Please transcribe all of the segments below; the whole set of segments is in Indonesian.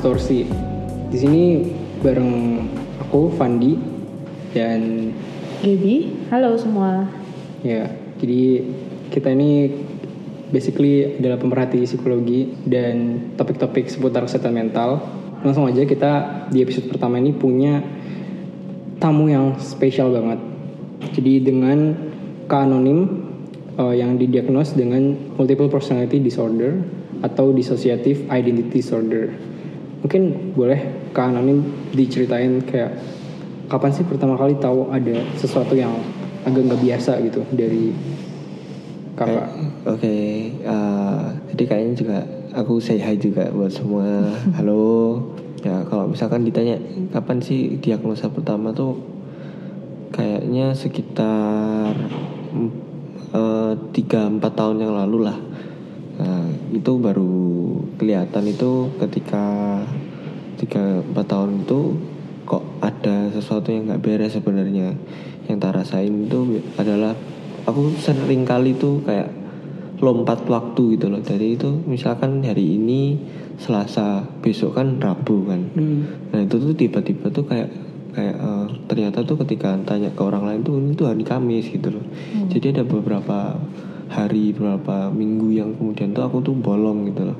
distorsi. Di sini bareng aku Fandi dan Gaby, halo semua. ya jadi kita ini basically adalah pemerhati psikologi dan topik-topik seputar kesehatan mental. Langsung aja kita di episode pertama ini punya tamu yang spesial banget. Jadi dengan Kak Anonim eh, yang didiagnos dengan multiple personality disorder atau dissociative identity disorder. Mungkin boleh Kak Anonim diceritain kayak kapan sih pertama kali tahu ada sesuatu yang agak nggak biasa gitu dari kakak. Oke, eh, jadi kayaknya juga aku say hi juga buat semua. Halo. Ya kalau misalkan ditanya kapan sih diagnosa pertama tuh kayaknya sekitar eh, tiga empat tahun yang lalu lah. Nah, itu baru kelihatan itu ketika tiga empat tahun itu kok ada sesuatu yang nggak beres sebenarnya. Yang tak rasain itu adalah aku sering kali tuh kayak lompat waktu gitu loh. Jadi itu misalkan hari ini Selasa, besok kan Rabu kan. Hmm. Nah itu tuh tiba-tiba tuh kayak kayak eh, ternyata tuh ketika tanya ke orang lain tuh ini tuh hari Kamis gitu loh. Jadi ada beberapa hari, beberapa minggu yang kemudian tuh aku tuh bolong gitu loh.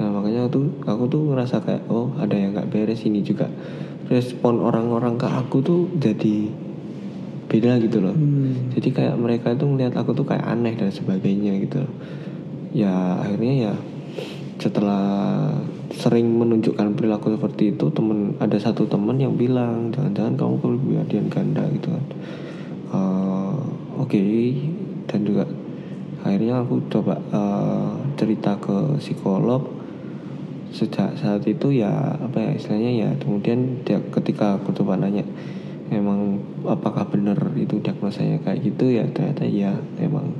Nah makanya tuh aku tuh ngerasa kayak oh ada yang nggak beres ini juga. Respon orang-orang ke aku tuh jadi beda gitu loh. Hmm. Jadi kayak mereka itu melihat aku tuh kayak aneh dan sebagainya gitu. Ya akhirnya ya setelah sering menunjukkan perilaku seperti itu temen ada satu temen yang bilang jangan-jangan kamu kepribadian ganda gitu kan. Eh, Oke dan juga akhirnya aku coba eh, cerita ke psikolog sejak saat itu ya apa ya istilahnya ya kemudian dia ketika aku coba nanya memang apakah benar itu diagnosanya kayak gitu? Ya ternyata ya memang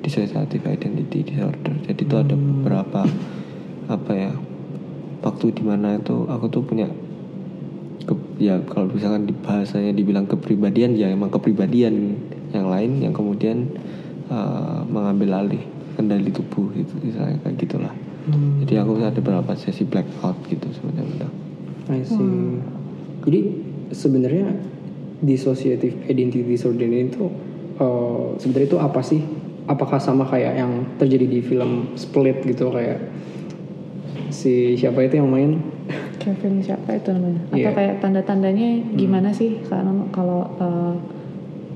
dissociative identity disorder. Jadi itu ada beberapa apa ya waktu di mana itu aku tuh punya ke- ya kalau misalkan di bahasanya dibilang kepribadian ya emang kepribadian yang lain yang kemudian uh, mengambil alih kendali tubuh itu misalnya kayak gitulah Hmm. jadi aku ada beberapa sesi blackout gitu sebenarnya I see. Jadi sebenarnya dissociative identity disorder ini tuh eh, sebenarnya itu apa sih? Apakah sama kayak yang terjadi di film Split gitu kayak si siapa itu yang main? Kevin siapa itu namanya? Atau Iya. kayak tanda-tandanya gimana sih? Karena kalau eh,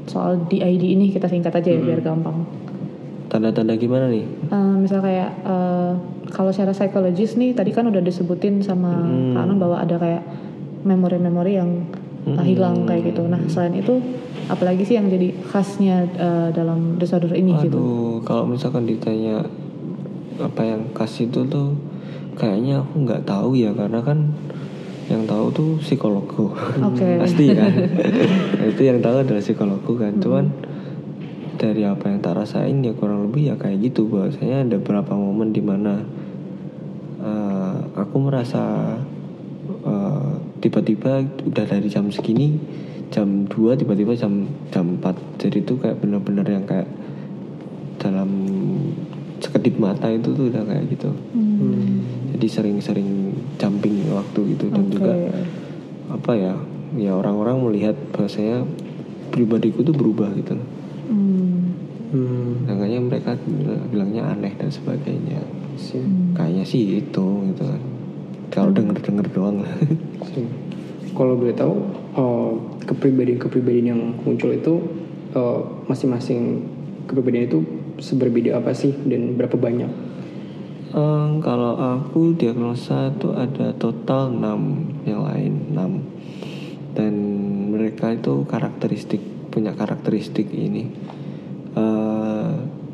soal DID ini kita singkat aja ya biar gampang. tanda-tanda gimana nih Eh, misal kayak eh, kalau secara psikologis nih tadi kan udah disebutin sama Hmm. Kak Anon bahwa ada kayak memori-memori yang Hmm. hilang kayak gitu. Nah selain itu apalagi sih yang jadi khasnya eh, dalam disorder ini gitu? Aduh, kalau misalkan ditanya apa yang kasih itu tuh kayaknya aku nggak tahu ya karena kan yang tahu tuh psikologku Oke. pasti kan Nah, itu yang tahu adalah psikologku kan cuman dari apa yang tak rasain ya kurang lebih ya kayak gitu bahwasanya ada beberapa momen di mana aku merasa eh, tiba-tiba udah dari jam segini jam 2 tiba-tiba jam jam 4 jadi itu kayak bener-bener yang kayak dalam sekedip mata itu tuh udah kayak gitu Hmm. jadi sering-sering jumping waktu gitu dan Oke. juga apa ya ya orang-orang melihat bahwasanya pribadiku tuh berubah gitu loh Hmm. Hmm. makanya mereka bilangnya aneh dan sebagainya see. kayaknya sih itu gitu kan kalau denger-denger doang lah. Kalau boleh tahu eh, kepribadian-kepribadian yang muncul itu eh, masing-masing kepribadian itu seberbeda apa sih dan berapa banyak? Em, kalau aku diagnosa itu ada total 6 yang lain 6 dan mereka itu karakteristik punya karakteristik ini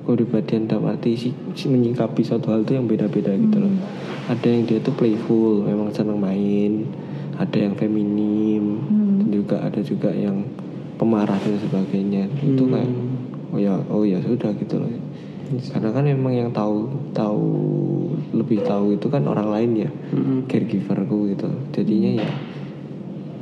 kepribadian dalam arti si, si menyikapi suatu hal itu yang beda-beda gitu loh. Ada yang dia tuh playful memang senang main. Ada yang feminim. Dan juga ada juga yang pemarah dan sebagainya. Itu kayak oh ya oh ya sudah gitu loh. Karena kan memang yang tahu tahu lebih tahu itu kan orang lain ya. Mm-mm. caregiverku gitu. Jadinya ya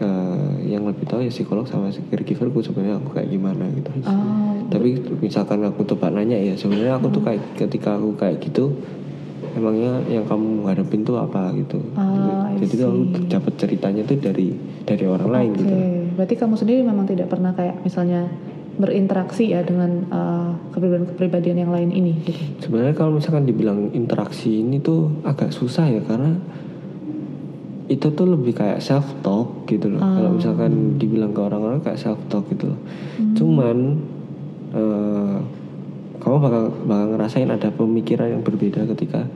eh, yang lebih tahu ya psikolog sama si caregiverku sebenarnya aku kayak gimana gitu. Oh, tapi misalkan aku coba nanya ya sebenarnya aku tuh kayak ketika aku kayak gitu emangnya yang kamu hadapin tuh apa gitu. I jadi tuh aku dapat ceritanya tuh dari dari orang lain Oke, gitu. berarti kamu sendiri memang tidak pernah kayak misalnya berinteraksi ya dengan uh, kepribadian-kepribadian yang lain ini gitu. sebenarnya kalau misalkan dibilang interaksi ini tuh agak susah ya karena itu tuh lebih kayak self talk gitu loh kalau Ah. misalkan dibilang ke orang-orang kayak self talk gitu loh Hmm. cuman eh, kamu bakal bakal ngerasain ada pemikiran yang berbeda ketika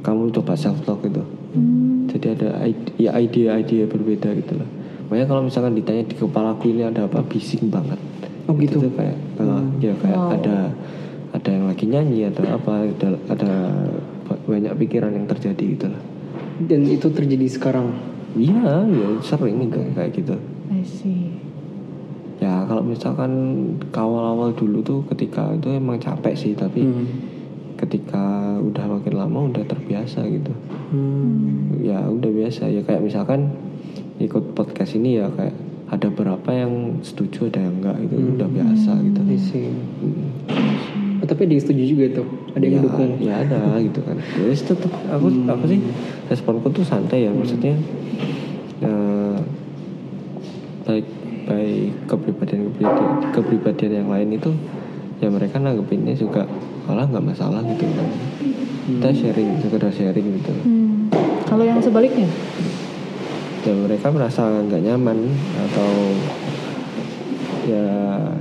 kamu coba self talk gitu Hmm. jadi ada ide- ya ide-ide berbeda gitu loh makanya kalau misalkan ditanya di kepalaku ini ada apa bising banget Oh, gitu? itu tuh kayak eh, ya kayak Wow. ada ada yang lagi nyanyi atau apa ada, ada ba- banyak pikiran yang terjadi gitu lah Dan itu terjadi sekarang. iya ya sering gitu kayak gitu I see. ya kalau misalkan awal-awal dulu tuh ketika itu emang capek sih tapi Hmm. ketika udah makin lama udah terbiasa gitu Hmm. ya udah biasa ya kayak misalkan ikut podcast ini ya kayak ada berapa yang setuju ada yang enggak itu udah biasa gitu I see. Hmm. Oh, tapi ada yang setuju juga tuh. Ada yang ya, mendukung. ya ada gitu kan jadi tetap aku apa sih responku tuh santai ya maksudnya eh, baik baik kepribadian kepribadian kepribadian yang lain itu ya mereka nanggepinnya juga malah nggak masalah gitu kan kita sharing sekedar sharing gitu Hmm. Kalau yang sebaliknya? ya mereka merasa nggak nyaman atau ya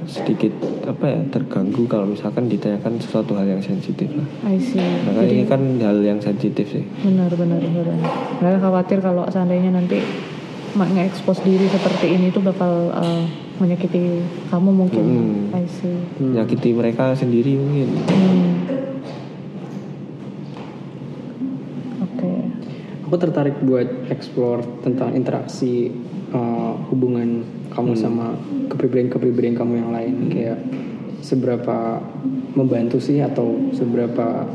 sedikit apa ya terganggu kalau misalkan ditanyakan sesuatu hal yang sensitif lah. I see. Maka ini kan hal yang sensitif sih. Benar benar benar. Mereka khawatir kalau seandainya nanti mak nge-expose diri seperti ini tuh bakal uh, menyakiti kamu mungkin. Hmm. I see. Nyakiti mereka sendiri mungkin. Hmm. Oke. Aku tertarik buat explore tentang interaksi uh, hubungan kamu sama kepribadian-kepribadian kamu yang lain kayak seberapa membantu sih atau seberapa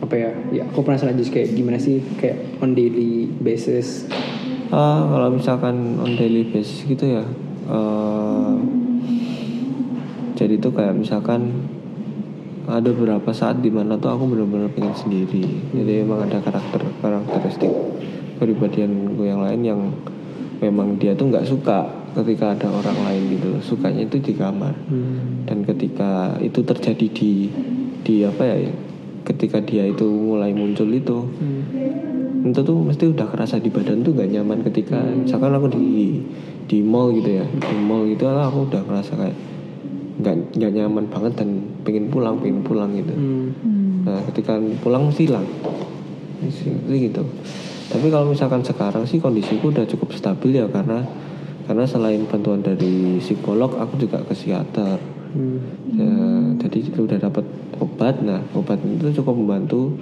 apa ya ya aku penasaran aja kayak gimana sih kayak on daily basis Ah, kalau misalkan on daily basis gitu ya. eh, jadi tuh kayak misalkan ada beberapa saat di mana tuh aku benar-benar pengen sendiri. Jadi emang ada karakter karakteristik kepribadian gue yang lain yang memang dia tuh nggak suka ketika ada orang lain gitu. Sukanya itu di kamar. Dan ketika itu terjadi di di apa ya? Ketika dia itu mulai muncul itu, itu tuh mesti udah kerasa di badan tuh gak nyaman ketika misalkan aku di di mall gitu ya di mall gitu lah aku udah ngerasa kayak nggak nggak nyaman banget dan pengen pulang pengen pulang gitu Hmm. nah ketika pulang mesti hilang Sih, gitu tapi kalau misalkan sekarang sih kondisiku udah cukup stabil ya karena karena selain bantuan dari psikolog aku juga ke psikiater. Ya, jadi udah dapat obat. Nah obat itu cukup membantu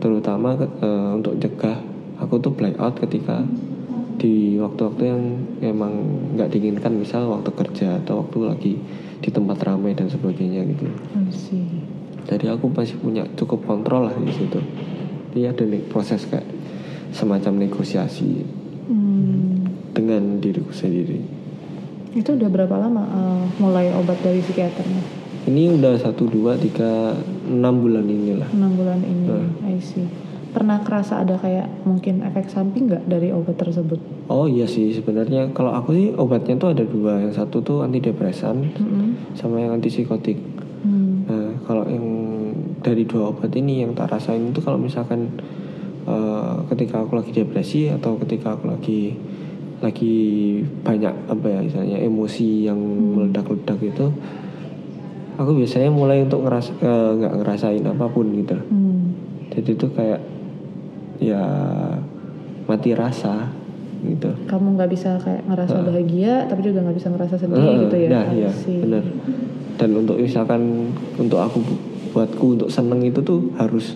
terutama eh, untuk cegah. Aku tuh black out ketika di waktu-waktu yang emang nggak diinginkan misal waktu kerja atau waktu lagi di tempat ramai dan sebagainya gitu. Jadi aku masih punya cukup kontrol lah di situ. Dia ada proses kayak semacam negosiasi. Hmm. Dengan diriku sendiri Itu udah berapa lama uh, mulai obat dari psikiaternya? ini udah satu dua tiga enam bulan inilah 6 bulan ini. Hmm. I see. Pernah kerasa ada kayak mungkin efek samping nggak dari obat tersebut? Oh iya sih sebenarnya kalau aku sih obatnya tuh ada dua yang satu tuh antidepresan Mm-mm. sama yang antipsikotik. Hmm. Nah kalau yang dari dua obat ini yang tak rasain itu kalau misalkan eh, ketika aku lagi depresi atau ketika aku lagi lagi banyak apa ya misalnya emosi yang meledak-ledak itu aku biasanya mulai untuk ngeras eh, nggak ngerasain apa pun gitu Hmm. jadi itu kayak ya mati rasa gitu Kamu nggak bisa kayak ngerasa bahagia, tapi juga nggak bisa ngerasa sedih Heeh, gitu ya? Nah, iya, benar. Dan untuk misalkan untuk aku bu- buatku untuk seneng itu tuh harus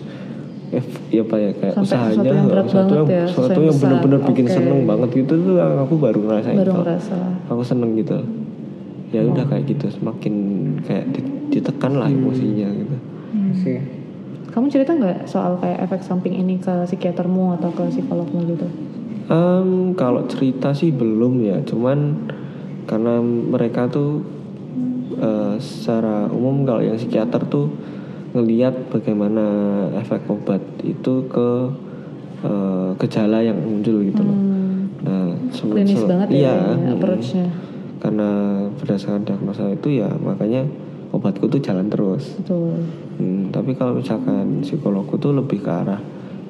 ya apa ya kayak Sampai usahanya sesuatu yang berat sesuatu banget yang, ya, sesuatu yang benar-benar bikin Oke. seneng banget gitu tuh yang aku baru ngerasain Baru ngerasa. aku seneng gitu ya udah kayak gitu semakin kayak di- ditekan lah emosinya gitu Hmm. sih Kamu cerita nggak soal kayak efek samping ini ke psikiatermu atau ke psikologmu gitu? Em, kalau cerita sih belum ya, cuman karena mereka tuh eh, secara umum kalau yang psikiater tuh ngelihat bagaimana efek obat itu ke eh, gejala yang muncul gitu loh. Nah, se- Klinis banget ya, iya, mm. approach-nya. Karena berdasarkan diagnosa itu ya makanya obatku tuh jalan terus. Betul. Hmm, tapi kalau misalkan psikologku tuh lebih ke arah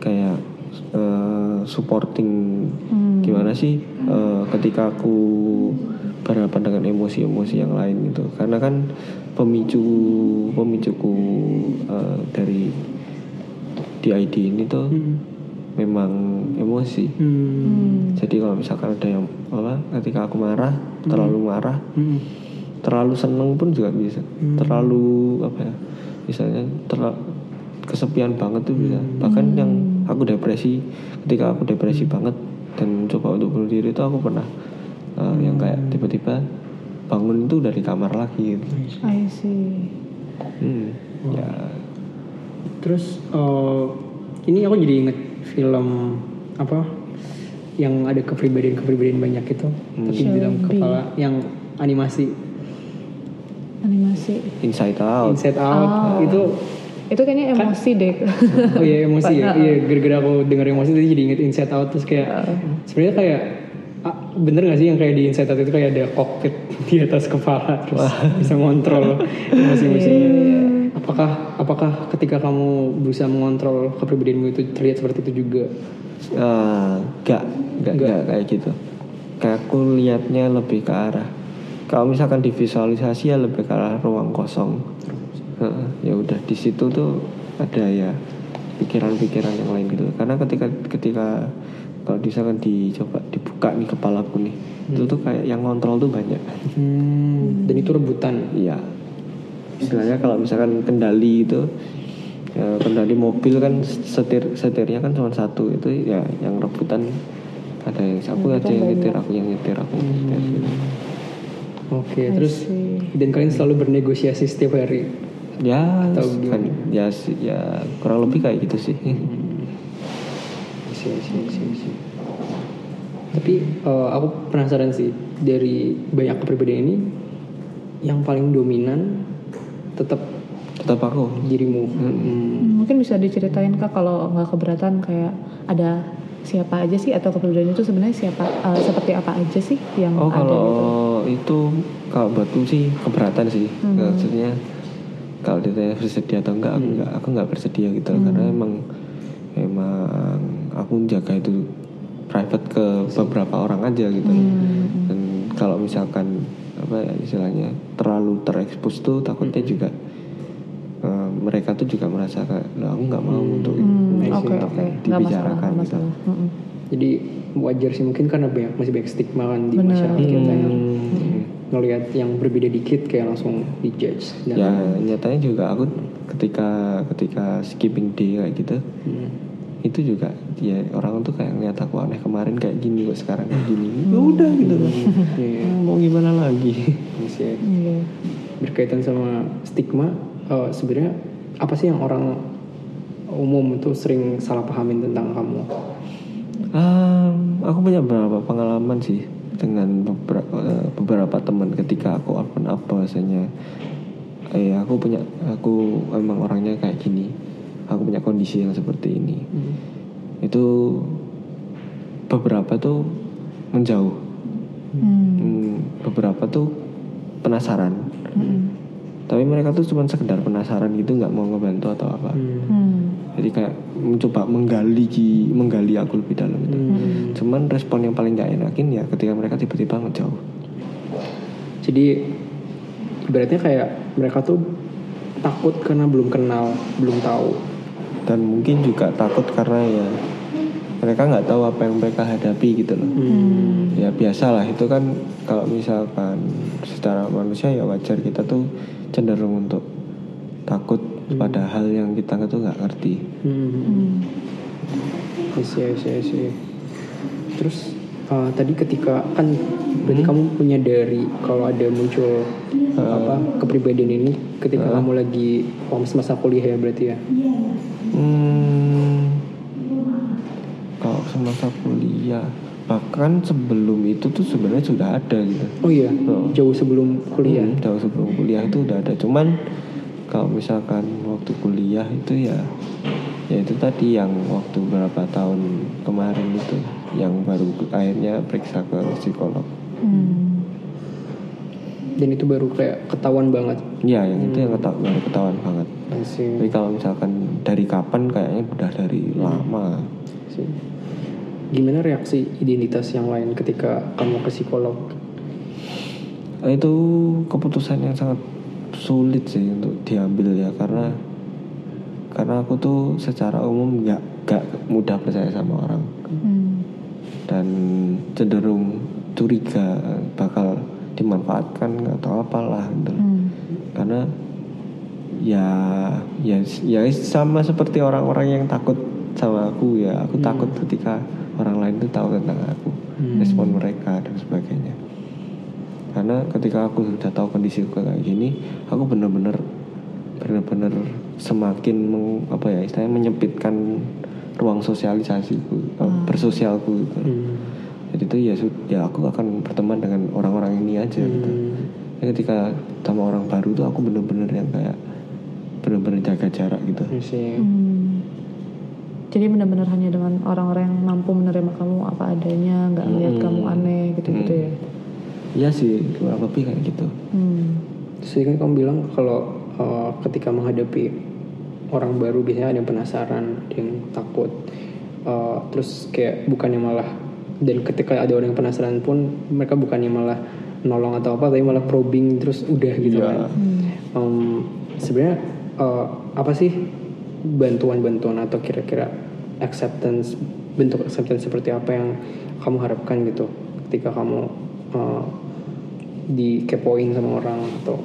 kayak eh, supporting Hmm. gimana sih eh, ketika aku berhadapan dengan emosi-emosi yang lain gitu. Karena kan pemicu pemicuku eh, dari DID ini tuh memang emosi. Hmm. jadi kalau misalkan ada yang apa ketika aku marah terlalu marah Hmm. terlalu seneng pun juga bisa. Terlalu apa ya misalnya terlalu kesepian banget tuh bisa. Bahkan yang aku depresi ketika aku depresi banget dan coba untuk bunuh diri itu aku pernah uh, yang kayak tiba-tiba bangun itu dari kamar lagi gitu. I see. Hmm, ya Terus eh, ini aku jadi inget film apa yang ada kepribadian-kepribadian banyak itu tapi di dalam kepala yang animasi Animasi. inside out Inside Out Oh. itu Itu kayaknya emosi deh. oh iya emosi ya iya gara-gara aku denger emosi tadi jadi inget Inside Out terus kayak sebenarnya kayak ah, bener gak sih yang kayak di Inside Out itu kayak ada cockpit di atas kepala terus bisa ngontrol emosi-emosinya apakah apakah ketika kamu berusaha mengontrol kepribadianmu itu terlihat seperti itu juga Ah, gak, gak, gak kayak gitu. Kayak aku lihatnya lebih ke arah. Kalau misalkan divisualisasi ya lebih ke arah ruang kosong. Heeh, ya udah di situ tuh ada ya pikiran-pikiran yang lain gitu. Karena ketika ketika kalau misalkan dicoba dibuka nih kepalaku nih, itu tuh kayak yang kontrol tuh banyak. Hmm, dan itu rebutan. Iya. Istilahnya kalau misalkan kendali itu ya, kendali mobil kan setir setirnya kan cuma satu itu ya yang rebutan ada yang aku aja yang nyetir aku yang nyetir aku yang nyetir gitu. Oke, I terus see. dan kalian selalu bernegosiasi setiap hari. Ya, Atau kan, gimana? ya sih, ya kurang lebih kayak gitu sih. Isi, isi, isi. Tapi eh, aku penasaran sih dari banyak kepribadian ini yang paling dominan tetap Tetap aku. dirimu. Hmm. Hmm, Mungkin bisa diceritain kak kalau nggak keberatan kayak ada siapa aja sih atau kepribadian itu sebenarnya siapa eh, seperti apa aja sih yang Oh ada kalau gitu? itu kalau buatku sih keberatan sih. Hmm. Maksudnya kalau ditanya bersedia atau enggak, aku enggak, aku enggak bersedia gitu loh. karena emang emang aku jaga itu private ke beberapa orang aja gitu. loh. Dan kalau misalkan apa ya istilahnya terlalu terekspos tuh takutnya juga eh, mereka tuh juga merasa kayak "Lah, aku nggak mau untuk Hmm, untuk Oke oke nggak masalah dibicarakan gitu. masalah. Mm-mm. Jadi wajar sih mungkin karena banyak masih banyak stigma kan di Bener. masyarakat kita yang Hmm. ngelihat yang berbeda dikit kayak langsung dijudge. Dan, ya nyatanya juga aku ketika ketika skipping day kayak gitu Hmm. Itu juga ya orang tuh kayak ngeliat aku aneh kemarin kayak gini kok sekarang kayak gini. Ya udah gitu kan. Iya, Ya, mau gimana lagi? Masih Iya. berkaitan sama stigma eh, sebenarnya apa sih yang orang umum itu sering salah pahamin tentang kamu? Ehm, aku punya beberapa pengalaman sih dengan beberapa eh, beberapa teman ketika aku open up bahwasanya eh aku punya aku emang orangnya kayak gini aku punya kondisi yang seperti ini. Itu beberapa tuh menjauh. Hmm. Hmm, beberapa tuh penasaran. Tapi mereka tuh cuma sekedar penasaran gitu nggak mau ngebantu atau apa. Hmm. jadi kayak mencoba menggali menggali aku lebih dalam gitu. Hmm. cuman respon yang paling nggak enakin ya ketika mereka tiba-tiba ngejauh. Jadi ibaratnya kayak mereka tuh takut karena belum kenal belum tahu dan mungkin juga takut karena ya mereka nggak tahu apa yang mereka hadapi gitu loh Hmm. ya biasalah itu kan kalau misalkan secara manusia ya wajar kita tuh cenderung untuk takut pada hal yang kita tuh nggak ngerti hmm. Hmm. Isi, isi, isi. Terus uh, tadi ketika kan berarti kamu punya dari kalau ada muncul apa kepribadian ini ketika kamu lagi oh, masa kuliah ya berarti ya. Hmm, kalau semasa kuliah bahkan sebelum itu tuh sebenarnya sudah ada gitu Oh iya, Oh. jauh sebelum kuliah. Hmm, jauh sebelum kuliah itu udah ada cuman kalau misalkan waktu kuliah itu ya ya itu tadi yang waktu berapa tahun kemarin itu yang baru akhirnya periksa ke psikolog Hmm. Dan itu baru kayak ketahuan banget. ya yang itu yang keta- baru ketahuan banget tapi kalau misalkan dari kapan kayaknya udah dari lama sih. Gimana reaksi identitas yang lain ketika kamu ke psikolog? itu keputusan yang sangat sulit sih untuk diambil ya karena karena aku tuh secara umum nggak nggak mudah percaya sama orang Hmm. dan cenderung curiga bakal dimanfaatkan atau apalah gitu. Hmm. karena ya ya ya sama seperti orang-orang yang takut sama aku ya aku takut ketika orang lain tuh tahu tentang aku Hmm. respon mereka dan sebagainya karena ketika aku sudah tahu kondisiku kayak gini aku bener-bener bener-bener semakin meng- apa ya istilahnya menyempitkan ruang sosialisasiku eh, bersosialku gitu Hmm. Jadi itu ya ya aku akan berteman dengan orang-orang ini aja gitu Hmm. Ya, ketika sama orang baru tuh aku bener-bener yang kayak bener-bener jaga jarak gitu. Hmm. Jadi benar-benar hanya dengan orang-orang yang mampu menerima kamu apa adanya, nggak melihat Hmm. kamu aneh gitu-gitu Hmm. ya. Iya sih kurang lebih kayak gitu Hmm. Terus tadi kan kamu bilang kalau uh, ketika menghadapi orang baru biasanya ada yang penasaran, ada yang takut. Uh, terus kayak bukannya malah dan ketika ada orang yang penasaran pun mereka bukannya malah nolong atau apa tapi malah probing terus udah gitu Iya. kan. Um, Sebenarnya uh, apa sih bantuan-bantuan atau kira-kira acceptance bentuk acceptance seperti apa yang kamu harapkan gitu ketika kamu uh, dikepoin sama orang atau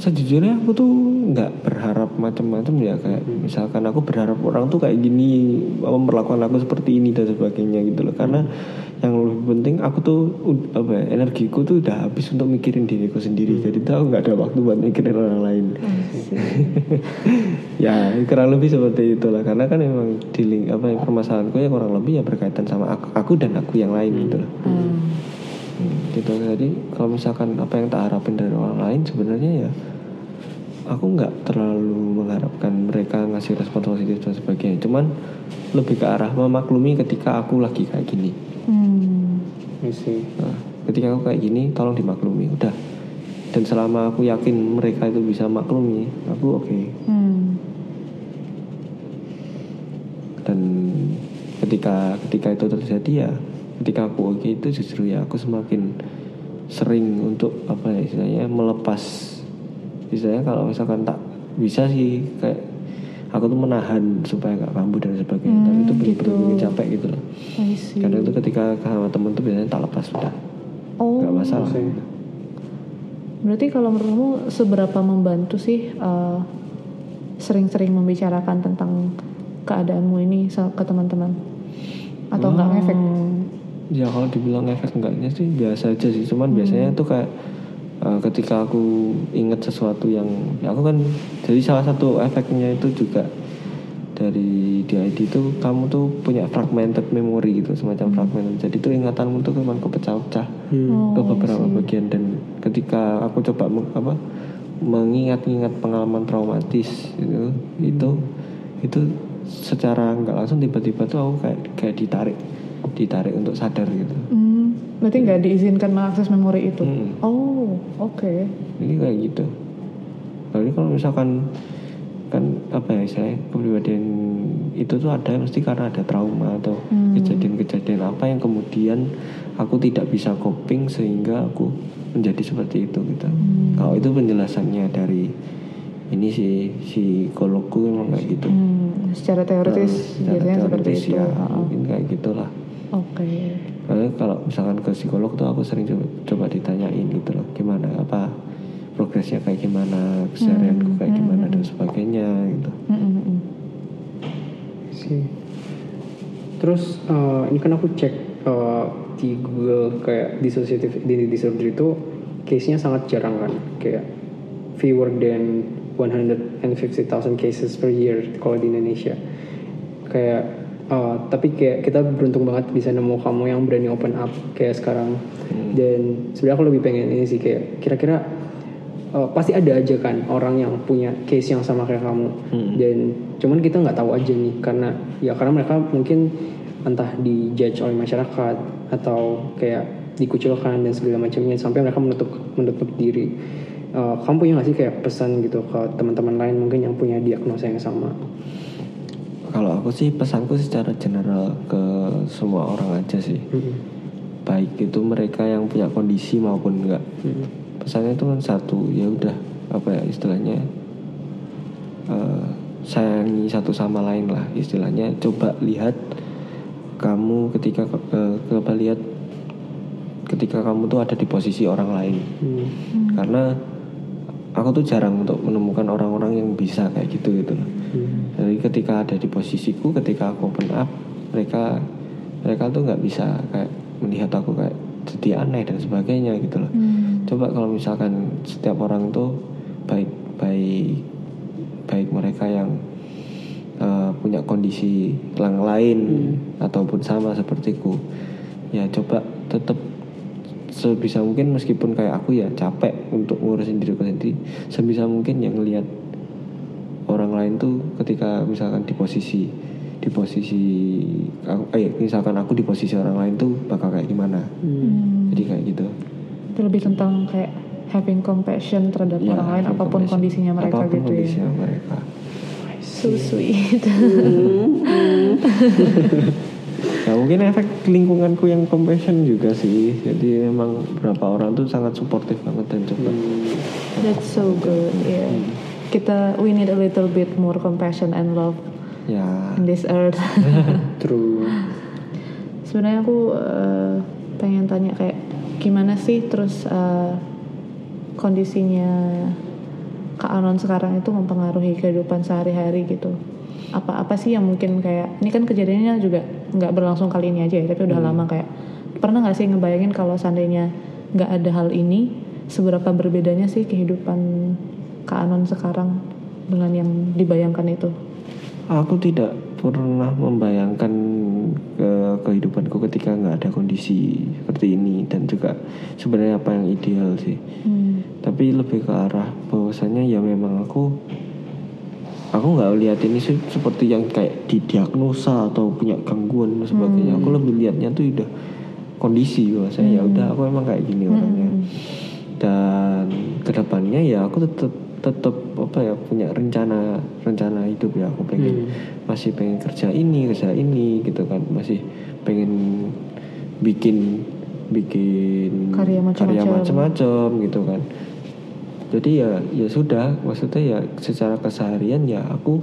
sejujurnya aku tuh nggak berharap macam-macam ya kayak misalkan aku berharap orang tuh kayak gini memperlakukan aku seperti ini dan sebagainya gitu loh. Karena yang lebih penting aku tuh apa ya, energiku tuh udah habis untuk mikirin diriku sendiri. Jadi tuh aku nggak ada waktu buat mikirin orang lain. Ya kurang lebih seperti itulah. Karena kan memang di apa ya, permasalahanku ya kurang lebih ya berkaitan sama aku, aku dan aku yang lain gitu loh. Hmm. Gitu. Jadi kalau misalkan apa yang tak harapin dari orang lain sebenarnya ya aku nggak terlalu mengharapkan mereka ngasih respon positif dan sebagainya. Cuman lebih ke arah memaklumi ketika aku lagi kayak gini. Hmm. nah, ketika aku kayak gini tolong dimaklumi udah. Dan selama aku yakin mereka itu bisa maklumi aku oke. Hmm. dan ketika ketika itu terjadi ya ketika aku oke itu justru ya aku semakin sering untuk apa ya istilahnya melepas istilahnya kalau misalkan tak bisa sih kayak aku tuh menahan supaya nggak kambuh dan sebagainya Hmm, tapi itu bener-bener gitu. capek gitu loh kadang itu ketika sama temen tuh biasanya tak lepas sudah Oh. nggak masalah Oke. Berarti kalau menurut kamu seberapa membantu sih eh, sering-sering membicarakan tentang keadaanmu ini ke teman-teman? Atau nggak Hmm. ngefek? Ya kalau dibilang efek enggaknya sih biasa aja sih. Cuman biasanya tuh kayak uh, ketika aku inget sesuatu yang ya aku kan jadi salah satu efeknya itu juga dari DID itu kamu tuh punya fragmented memory gitu semacam fragmented. Jadi tuh ingatanmu tuh cuma kepecah-pecah Hmm. ke Oh, beberapa see. bagian dan ketika aku coba apa mengingat-ingat pengalaman traumatis itu itu itu secara nggak langsung tiba-tiba tuh aku kayak kayak ditarik ditarik untuk sadar gitu Hmm, berarti nggak diizinkan mengakses memori itu? Hmm. Oh, oke. ini kayak gitu jadi kalau misalkan kan apa ya istilahnya kepribadian itu tuh ada mesti karena ada trauma atau Hmm. kejadian-kejadian apa yang kemudian aku tidak bisa coping sehingga aku menjadi seperti itu gitu Hmm. kalau itu penjelasannya dari ini si psikologku memang kayak gitu Hmm, secara teoritis Nah, secara biasanya seperti teoritis itu. ya mungkin kayak gitulah Oke. Karena kalau misalkan ke psikolog tuh aku sering coba, coba ditanyain gitu loh gimana apa progresnya kayak gimana keseharianku kayak gimana dan sebagainya gitu Hmm, hmm, hmm. sih. Terus eh, ini kan aku cek eh, di Google kayak dissociative identity disorder itu case-nya sangat jarang kan, kayak fewer than 150,000 cases per year kalau di Indonesia. Kayak eh, tapi kayak kita beruntung banget bisa nemu kamu yang berani open up kayak sekarang. Dan sebenarnya aku lebih pengen ini sih kayak kira-kira eh, pasti ada aja kan orang yang punya case yang sama kayak kamu. Dan cuman kita nggak tahu aja nih karena ya karena mereka mungkin entah dijudge oleh masyarakat atau kayak dikucilkan dan segala macamnya sampai mereka menutup menutup diri. Eh, kamu punya nggak sih kayak pesan gitu ke teman-teman lain mungkin yang punya diagnosa yang sama Kalau aku sih pesanku secara general ke semua orang aja sih. Mm-mm. Baik itu mereka yang punya kondisi maupun enggak. Mm-mm. Pesannya itu kan satu, ya udah apa ya istilahnya eh, sayangi satu sama lain lah istilahnya. Coba lihat kamu ketika eh, coba lihat ketika kamu tuh ada di posisi orang lain. Hmm. Karena aku tuh jarang untuk menemukan orang-orang yang bisa kayak gitu gitu loh. Hmm. Ketika ada di posisiku, ketika aku open up, mereka mereka tuh nggak bisa kayak melihat aku kayak jadi aneh dan sebagainya gitu loh. Hmm. Coba kalau misalkan setiap orang tuh baik baik baik mereka yang eh, punya kondisi yang lain ataupun sama sepertiku, ya coba tetap sebisa mungkin meskipun kayak aku ya capek untuk ngurusin diriku sendiri, sebisa mungkin yang ngelihat orang lain tuh ketika misalkan di posisi di posisi aku, eh misalkan aku di posisi orang lain tuh bakal kayak gimana Hmm. jadi kayak gitu Itu lebih tentang kayak having compassion terhadap Ya, orang lain apa pun compassion. kondisinya mereka apa pun gitu kondisinya ya. mereka So sweet. ya mungkin efek lingkunganku yang compassion juga sih jadi emang beberapa orang tuh sangat suportif banget dan coba That's so good. Yeah. Kita we need a little bit more compassion and love ya in this earth. True. Sebenarnya aku eh, pengen tanya kayak gimana sih terus eh, kondisinya Kak Anon sekarang itu mempengaruhi kehidupan sehari-hari gitu. Apa-apa sih yang mungkin kayak ini kan kejadiannya juga nggak berlangsung kali ini aja ya, tapi udah lama kayak pernah nggak sih ngebayangin kalau seandainya nggak ada hal ini seberapa berbedanya sih kehidupan Kak Anon sekarang dengan yang dibayangkan itu? aku tidak pernah membayangkan ke kehidupanku ketika nggak ada kondisi seperti ini dan juga sebenarnya apa yang ideal sih. Hmm. tapi lebih ke arah bahwasanya ya memang aku aku nggak lihat ini sih seperti yang kayak didiagnosa atau punya gangguan dan sebagainya. Aku lebih lihatnya tuh udah kondisi bahwasanya ya udah aku emang kayak gini orangnya. Dan ke depannya ya aku tetap tetap apa ya punya rencana rencana hidup ya. Aku pengen masih pengen kerja ini kerja ini gitu kan. Masih pengen bikin bikin Karya macam-macam. gitu kan. Jadi ya ya sudah. Maksudnya ya secara keseharian ya aku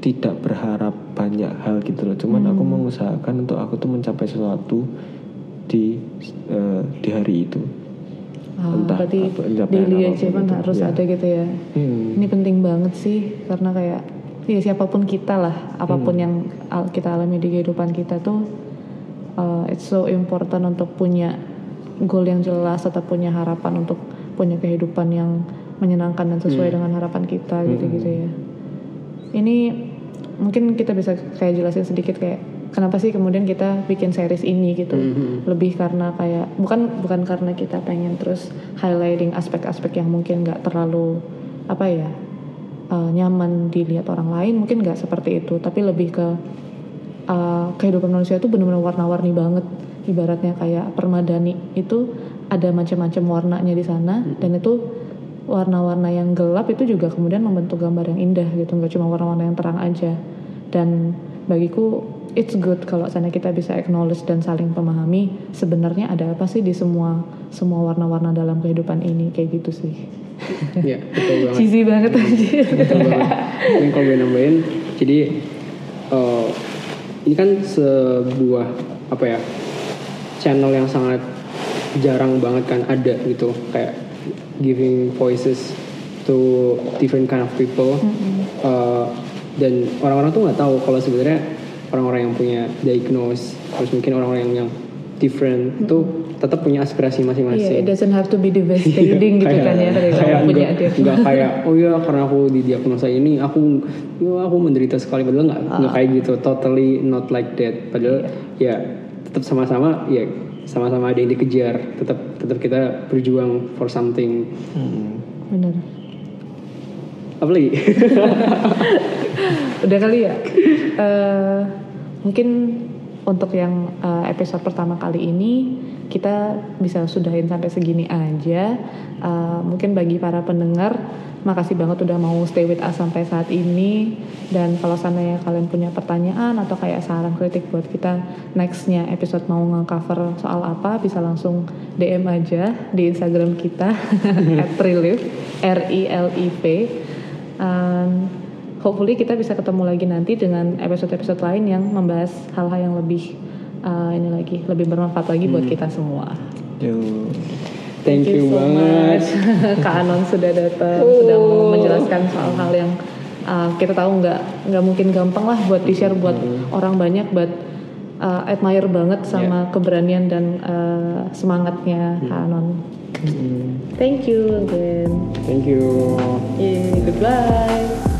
tidak berharap banyak hal gitu loh. Cuman aku mengusahakan untuk aku tuh mencapai sesuatu di eh, di hari itu Ah, Entah berarti apa, daily achievement itu, harus ya. ada gitu ya. Hmm. Ini penting banget sih karena kayak ya siapa pun kita lah, apa pun Hmm. yang kita alami di kehidupan kita tuh uh, it's so important untuk punya goal yang jelas atau punya harapan untuk punya kehidupan yang menyenangkan dan sesuai Hmm. dengan harapan kita gitu-gitu ya. Ini mungkin kita bisa kayak jelasin sedikit kayak kenapa sih kemudian kita bikin series ini gitu. Mhm. Lebih karena kayak bukan bukan karena kita pengen terus highlighting aspek-aspek yang mungkin nggak terlalu apa ya uh, nyaman dilihat orang lain mungkin nggak seperti itu. Tapi lebih ke uh, kehidupan manusia itu benar-benar warna-warni banget. Ibaratnya kayak permadani itu ada macam-macam warnanya di sana dan itu warna-warna yang gelap itu juga kemudian membentuk gambar yang indah gitu. Nggak cuma warna-warna yang terang aja. Dan bagiku it's good kalau sana kita bisa acknowledge dan saling pemahami sebenarnya ada apa sih di semua semua warna-warna dalam kehidupan ini kayak gitu sih. Ya betul banget. Cheesy banget anjir betul banget. Mungkin kalau gue nambahin jadi eh, ini kan sebuah apa ya channel yang sangat jarang banget kan ada gitu kayak giving voices to different kind of people. Eh, dan orang-orang tuh nggak tahu kalau sebenarnya orang-orang yang punya diagnose terus mungkin orang-orang yang, yang different itu tetap punya aspirasi Iya, masing-masing it doesn't have to be devastating gitu Kayak- kan ya dari kayak kamu punya enggak, dia. enggak kayak oh ya karena aku didiagnosa ini aku ya aku menderita sekali padahal nggak Ah. nggak kayak gitu totally not like that padahal Iya. ya tetap sama-sama ya sama-sama ada yang dikejar tetap tetap kita berjuang for something Hmm. bener Apa lagi? udah kali ya Eh, mungkin untuk yang eh, episode pertama kali ini kita bisa sudahin sampai segini aja. Eh, mungkin bagi para pendengar makasih banget udah mau stay with us sampai saat ini. Dan kalau seandainya kalian punya pertanyaan atau kayak saran kritik buat kita nextnya episode mau nge-cover soal apa bisa langsung DM aja di Instagram kita relief R I L I V. Um, hopefully kita bisa ketemu lagi nanti dengan episode-episode lain yang membahas hal-hal yang lebih uh, ini lagi lebih bermanfaat lagi buat kita semua. Yo. Thank, you, so banget. much. Kak Anon sudah datang, sudah mau menjelaskan soal hal yang uh, kita tahu nggak nggak mungkin gampang lah buat di share buat orang banyak, but uh, admire banget sama keberanian dan uh, semangatnya Kak Anon. Hmm, Thank you again. Thank you. Yeah, goodbye.